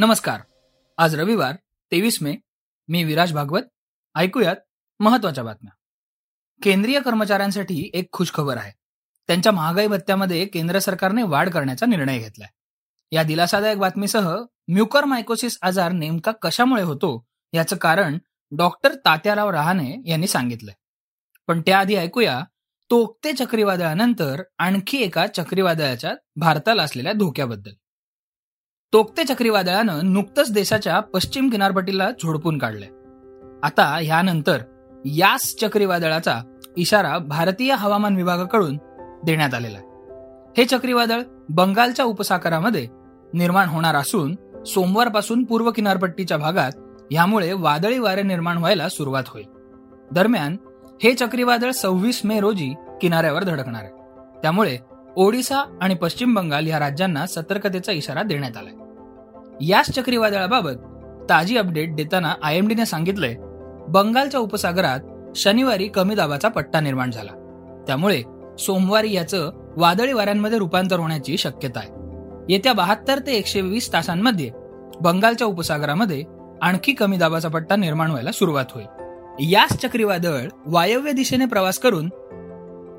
नमस्कार. आज रविवार तेवीस मे. मी विराज भागवत. ऐकूयात महत्त्वाच्या बातम्या. केंद्रीय कर्मचाऱ्यांसाठी एक खुशखबर आहे. त्यांच्या महागाई भत्त्यामध्ये केंद्र सरकारने वाढ करण्याचा निर्णय घेतलाय. या दिलासादायक बातमीसह म्युकर मायकोसिस आजार नेमका कशामुळे होतो याचं कारण डॉक्टर तात्याराव रहाणे यांनी सांगितलंय. पण त्याआधी ऐकूया तोक्ते चक्रीवादळानंतर आणखी एका चक्रीवादळाच्या भारताला असलेल्या धोक्याबद्दल. तोक्ते चक्रीवादळानं नुकतंच देशाच्या पश्चिम किनारपट्टीला झोडपून काढलंय. आता ह्यानंतर यास चक्रीवादळाचा इशारा भारतीय हवामान विभागाकडून देण्यात आलेला आहे. हे चक्रीवादळ बंगालच्या उपसागरामध्ये निर्माण होणार असून सोमवारपासून पूर्व किनारपट्टीच्या भागात यामुळे वादळी वारे निर्माण व्हायला सुरुवात होईल. दरम्यान हे चक्रीवादळ सव्वीस मे रोजी किनाऱ्यावर धडकणार आहे. त्यामुळे ओडिसा आणि पश्चिम बंगाल या राज्यांना सतर्कतेचा इशारा देण्यात आलाय. याच चक्रीवादळाबाबत ताजी अपडेट देताना आय एम डीने सांगितलंय बंगालच्या उपसागरात शनिवारी कमी दाबाचा पट्टा निर्माण झाला. त्यामुळे सोमवारी याचं वादळी वाऱ्यांमध्ये रूपांतर होण्याची शक्यता आहे. येत्या बहात्तर ते एकशे वीस तासांमध्ये बंगालच्या उपसागरामध्ये आणखी कमी दाबाचा पट्टा निर्माण व्हायला सुरुवात होईल. याच चक्रीवादळ वायव्य दिशेने प्रवास करून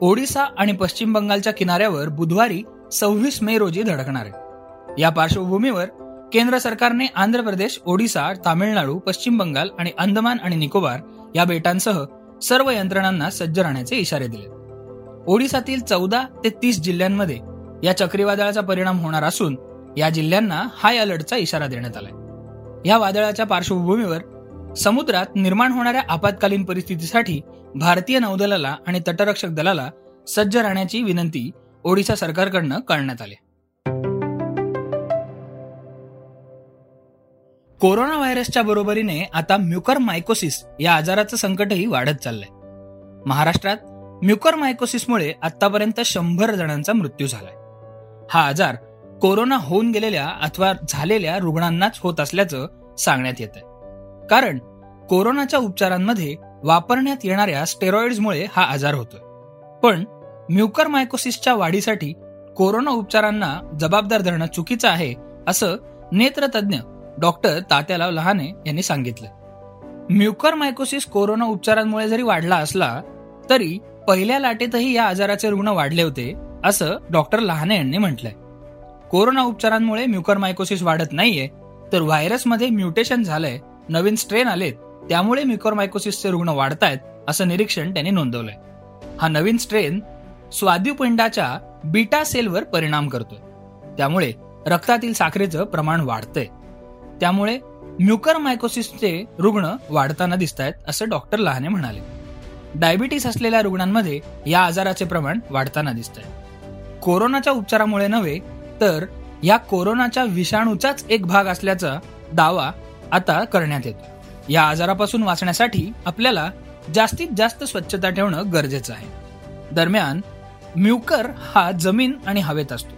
ओडिसा आणि पश्चिम बंगालच्या किनाऱ्यावर बुधवारी सव्वीस मे रोजी धडकणार आहे. या पार्श्वभूमीवर केंद्र सरकारने आंध्र प्रदेश ओडिसा तामिळनाडू पश्चिम बंगाल आणि अंदमान आणि निकोबार या बेटांसह सर्व यंत्रणांना सज्ज राहण्याचे इशारे दिले. ओडिसातील चौदा ते तीस जिल्ह्यांमध्ये या चक्रीवादळाचा परिणाम होणार असून या जिल्ह्यांना हाय अलर्टचा इशारा देण्यात आलाय. या वादळाच्या पार्श्वभूमीवर समुद्रात निर्माण होणाऱ्या आपत्कालीन परिस्थितीसाठी भारतीय नौदलाला आणि तटरक्षक दलाला सज्ज राहण्याची विनंती ओडिशा सरकारकडनं करण्यात आली कोरोना व्हायरसच्या बरोबरीने आता म्युकर मायकोसिस या आजाराचं संकटही वाढत चाललंय. महाराष्ट्रात म्युकर मायकोसिसमुळे आतापर्यंत शंभर जणांचा मृत्यू झालाय. हा आजार कोरोना होऊन गेलेल्या अथवा झालेल्या रुग्णांनाच होत असल्याचं सांगण्यात येत आहे कारण कोरोनाच्या उपचारांमध्ये वापरण्यात येणाऱ्या स्टेरॉइड्समुळे हा आजार होतोय. पण म्युकर मायकोसिसच्या वाढीसाठी कोरोना उपचारांना जबाबदार धरणं चुकीचं आहे असं नेत्रतज्ञ डॉक्टर तात्यालाव लहाने यांनी सांगितलं. म्युकर मायकोसिस कोरोना उपचारांमुळे जरी वाढला असला तरी पहिल्या लाटेतही या आजाराचे रुग्ण वाढले होते असं डॉक्टर लहाने यांनी म्हटलंय. कोरोना उपचारांमुळे म्युकर मायकोसिस वाढत नाहीये तर व्हायरसमध्ये म्युटेशन झालंय नवीन स्ट्रेन आलेत त्यामुळे म्युकर मायकोसिसचे रुग्ण वाढतायत असं निरीक्षण त्यांनी नोंदवलंय. हा नवीन स्ट्रेन स्वाद्युपिंडाच्या बीटा सेलवर परिणाम करतोय. त्यामुळे रक्तातील साखरेचं प्रमाण वाढतंय. त्यामुळे म्युकर मायकोसिसचे रुग्ण वाढताना दिसत आहेत असं डॉक्टर लहाने म्हणाले. डायबिटीस असलेल्या रुग्णांमध्ये या आजाराचे प्रमाण वाढताना दिसत आहे कोरोनाच्या उपचारामुळे नव्हे तर या कोरोनाच्या विषाणूचाच एक भाग असल्याचा दावा आता करण्यात येतो या आजारापासून वाचण्यासाठी आपल्याला जास्तीत जास्त स्वच्छता ठेवणं गरजेचं आहे. दरम्यान म्युकर हा जमीन आणि हवेत असतो.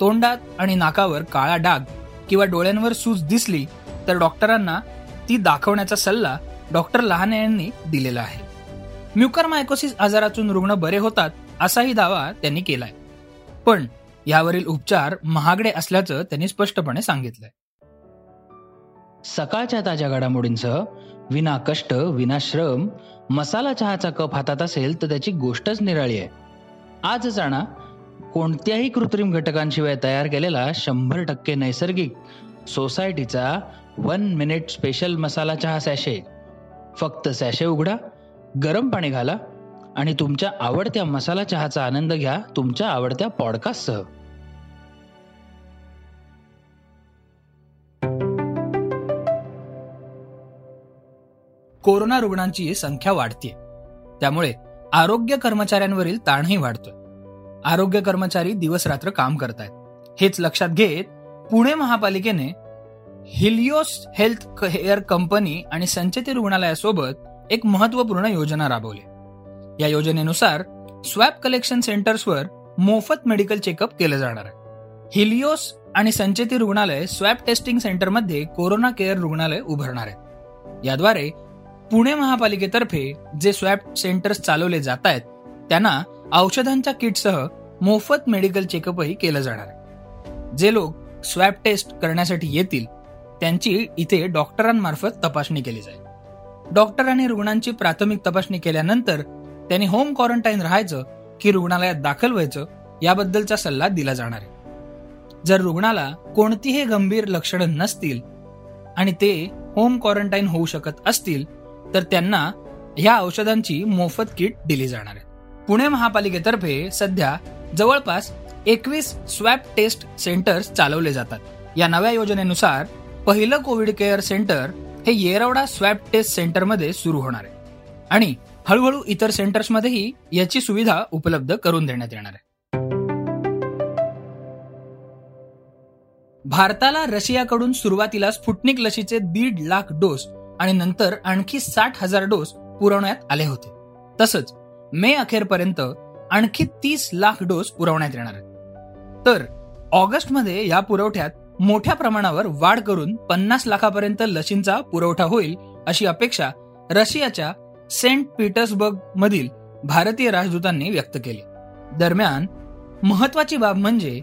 तोंडात आणि नाकावर काळा डाग किंवा डोळ्यांवर सूज दिसली तर डॉक्टरांना ती दाखवण्याचा सल्ला डॉक्टर लहाने यांनी दिलेला आहे. म्युकर मायकोसिस आजारातून रुग्ण बरे होतात असाही दावा त्यांनी केलाय. पण यावरील उपचार महागडे असल्याचं त्यांनी स्पष्टपणे सांगितलंय. सकाळच्या ताज्या घडामोडींसह विना कष्ट विना श्रम मसाला चहाचा कप हातात असेल तर त्याची गोष्टच निराळी आहे. आज जाणा कोणत्याही कृत्रिम घटकांशिवाय तयार केलेला शंभर टक्के नैसर्गिक सोसायटीचा वन मिनिट स्पेशल मसाला चहा सॅशे फक्त सॅशे उघडा गरम पाणी घाला आणि तुमच्या आवडत्या मसाला चहाचा आनंद घ्या तुमच्या आवडत्या पॉडकास्टसह कोरोना रुग्णांची संख्या वाढतीये. त्यामुळे आरोग्य कर्मचाऱ्यांवरील ताणही वाढतोय. आरोग्य कर्मचारी दिवस रात्र काम करतायत. हेच लक्षात घेत पुणे महापालिकेने हिलिओस हेल्थ केअर कंपनी आणि संचेती रुग्णालयासोबत एक महत्त्वपूर्ण योजना राबवली. या योजनेनुसार स्वॅप कलेक्शन सेंटर्सवर मोफत मेडिकल चेकअप केलं जाणार आहे. हिलिओस आणि संचेती रुग्णालय स्वॅप टेस्टिंग सेंटरमध्ये कोरोना केअर रुग्णालय उभारणार आहे याद्वारे पुणे महापालिकेतर्फे जे स्वॅप सेंटर्स चालवले जात आहेत त्यांना औषधांच्या किटसह मोफत मेडिकल चेकअपही केलं जाणार आहे. जे लोक स्वॅब टेस्ट करण्यासाठी येतील त्यांची इथे डॉक्टरांमार्फत तपासणी केली जाईल. डॉक्टरांनी रुग्णांची प्राथमिक तपासणी केल्यानंतर त्यांनी होम क्वारंटाईन राहायचं की रुग्णालयात दाखल व्हायचं याबद्दलचा सल्ला दिला जाणार आहे. जर रुग्णाला कोणतीही गंभीर लक्षणं नसतील आणि ते होम क्वारंटाईन होऊ शकत असतील तर त्यांना ह्या औषधांची मोफत किट दिली जाणार आहे. पुणे महापालिकेतर्फे सध्या जवळपास एकवीस स्वॅब टेस्ट सेंटर्स चालवले जातात. या नव्या योजनेनुसार पहिलं कोविड केअर सेंटर हे येरवडा स्वॅब टेस्ट सेंटरमध्ये सुरू होणार आहे आणि हळूहळू इतर सेंटर्समध्येही याची सुविधा उपलब्ध करून देण्यात येणार आहे. भारताला रशियाकडून सुरुवातीला स्फुटनिक लशीचे दीड लाख डोस आणि नंतर आणखी साठ हजार डोस पुरवण्यात आले होते. तसंच मे अखेरपर्यंत आणखी तीस लाख डोस पुरवण्यात येणार आहेत. तर ऑगस्टमध्ये या पुरवठ्यात मोठ्या प्रमाणावर वाढ करून पन्नास लाखापर्यंत लशींचा पुरवठा होईल अशी अपेक्षा रशियाच्या सेंट पीटर्सबर्ग मधील भारतीय राजदूतांनी व्यक्त केली. दरम्यान महत्वाची बाब म्हणजे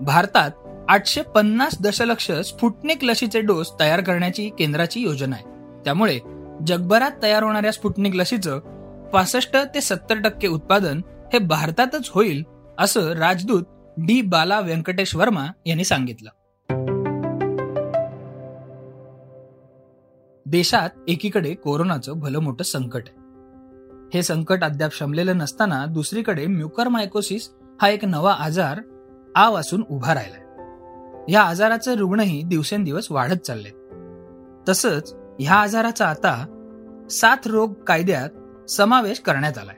भारतात आठशे पन्नास दशलक्ष स्फुटनिक लशीचे डोस तयार करण्याची केंद्राची योजना आहे. त्यामुळे जगभरात तयार होणाऱ्या स्फुटनिक लशीचं पासष्ट ते सत्तर टक्के उत्पादन हे भारतातच होईल असं राजदूत डी. बाला व्यंकटेश वर्मा यांनी सांगितलं. देशात एकीकडे कोरोनाचं भलं मोठं संकट आहे. हे संकट अद्याप शमलेलं नसताना दुसरीकडे म्युकर मायकोसिस हा एक नवा आजार आव असून उभा राहिलाय. या आजाराचे रुग्णही दिवसेंदिवस वाढत चालले तसंच ह्या आजाराचा आता साथ रोग कायद्यात समावेश करण्यात आलाय.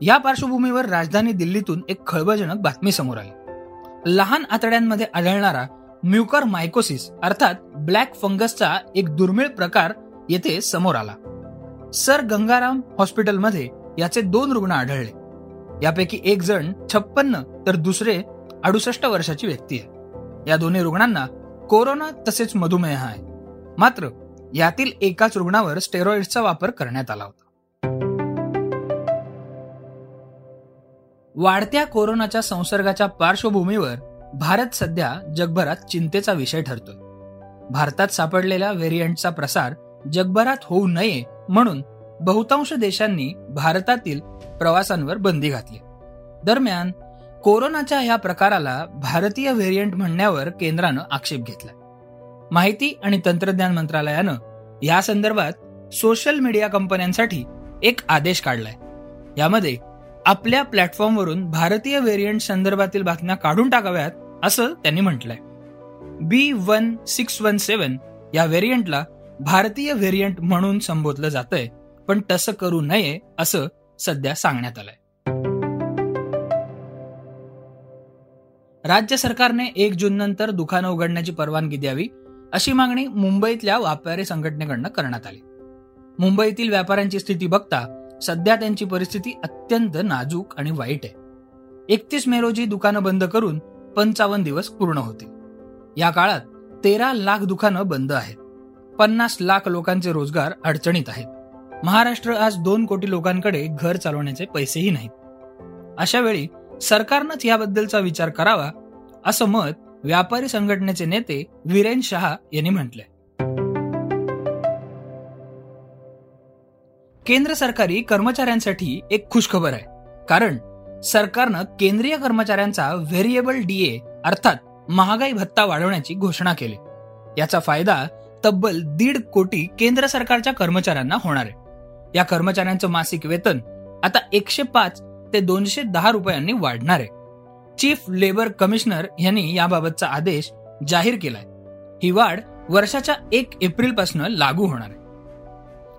या पार्श्वभूमीवर राजधानी दिल्लीतून एक खळबळजनक बातमी समोर आली. लहान आतड्यांमध्ये आढळणारा म्युकर मायकोसिस अर्थात ब्लॅक फंगसचा एक दुर्मिळ प्रकार येथे समोर आला. सर गंगाराम हॉस्पिटलमध्ये याचे दोन रुग्ण आढळले. यापैकी एक जण छप्पन्न तर दुसरे अडुसष्ट वर्षाची व्यक्ती आहे. या दोन्ही रुग्णांना कोरोना तसेच मधुमेह आहे. मात्र यातील एकाच रुग्णावर स्टेरॉइडचा वापर करण्यात आला होता. वाढत्या कोरोनाच्या संसर्गाच्या पार्श्वभूमीवर भारत सध्या जगभरात चिंतेचा विषय ठरतोय. भारतात सापडलेल्या व्हेरियंटचा प्रसार जगभरात होऊ नये म्हणून बहुतांश देशांनी भारतातील प्रवासांवर बंदी घातली. दरम्यान कोरोनाच्या या प्रकाराला भारतीय व्हेरियंट म्हणण्यावर केंद्रानं आक्षेप घेतला. माहिती आणि तंत्रज्ञान मंत्रालयानं या संदर्भात सोशल मीडिया कंपन्यांसाठी एक आदेश काढलाय. यामध्ये आपल्या प्लॅटफॉर्मवरून भारतीय व्हेरियंट संदर्भातील बातम्या काढून टाकाव्यात असं त्यांनी म्हटलंय. B one six one seven या व्हेरियंटला भारतीय व्हेरियंट म्हणून संबोधलं जातंय पण तसं करू नये असं सध्या सांगण्यात आलंय. राज्य सरकारने एक जून नंतर दुकानं उघडण्याची परवानगी द्यावी अशी मागणी मुंबईतल्या व्यापारी संघटनेकडनं करण्यात आली. मुंबईतील व्यापाऱ्यांची स्थिती बघता सध्या त्यांची परिस्थिती अत्यंत नाजूक आणि वाईट आहे. एकतीस मे रोजी दुकानं बंद करून पंचावन्न दिवस पूर्ण होतील या काळात तेरा लाख दुकानं बंद आहेत. पन्नास लाख लोकांचे रोजगार अडचणीत आहेत. महाराष्ट्र आज दोन कोटी लोकांकडे घर चालवण्याचे पैसेही नाहीत. अशा वेळी सरकारनंच याबद्दलचा विचार करावा असं मत व्यापारी संघटनेचे नेते विरेन शहा यांनी म्हटलंय. केंद्र सरकारी कर्मचाऱ्यांसाठी एक खुशखबर आहे. कारण सरकारनं केंद्रीय कर्मचाऱ्यांचा व्हेरिएबल डीए अर्थात महागाई भत्ता वाढवण्याची घोषणा केली. याचा फायदा तब्बल दीड कोटी केंद्र सरकारच्या कर्मचाऱ्यांना होणार आहे. या कर्मचाऱ्यांचं मासिक वेतन आता एकशे पाच ते दोनशे दहा रुपयांनी वाढणार आहे. चीफ लेबर कमिशनर यांनी याबाबतचा आदेश जाहीर केलाय. ही वाढ वर्षाच्या एक एप्रिलपासून लागू होणार आहे.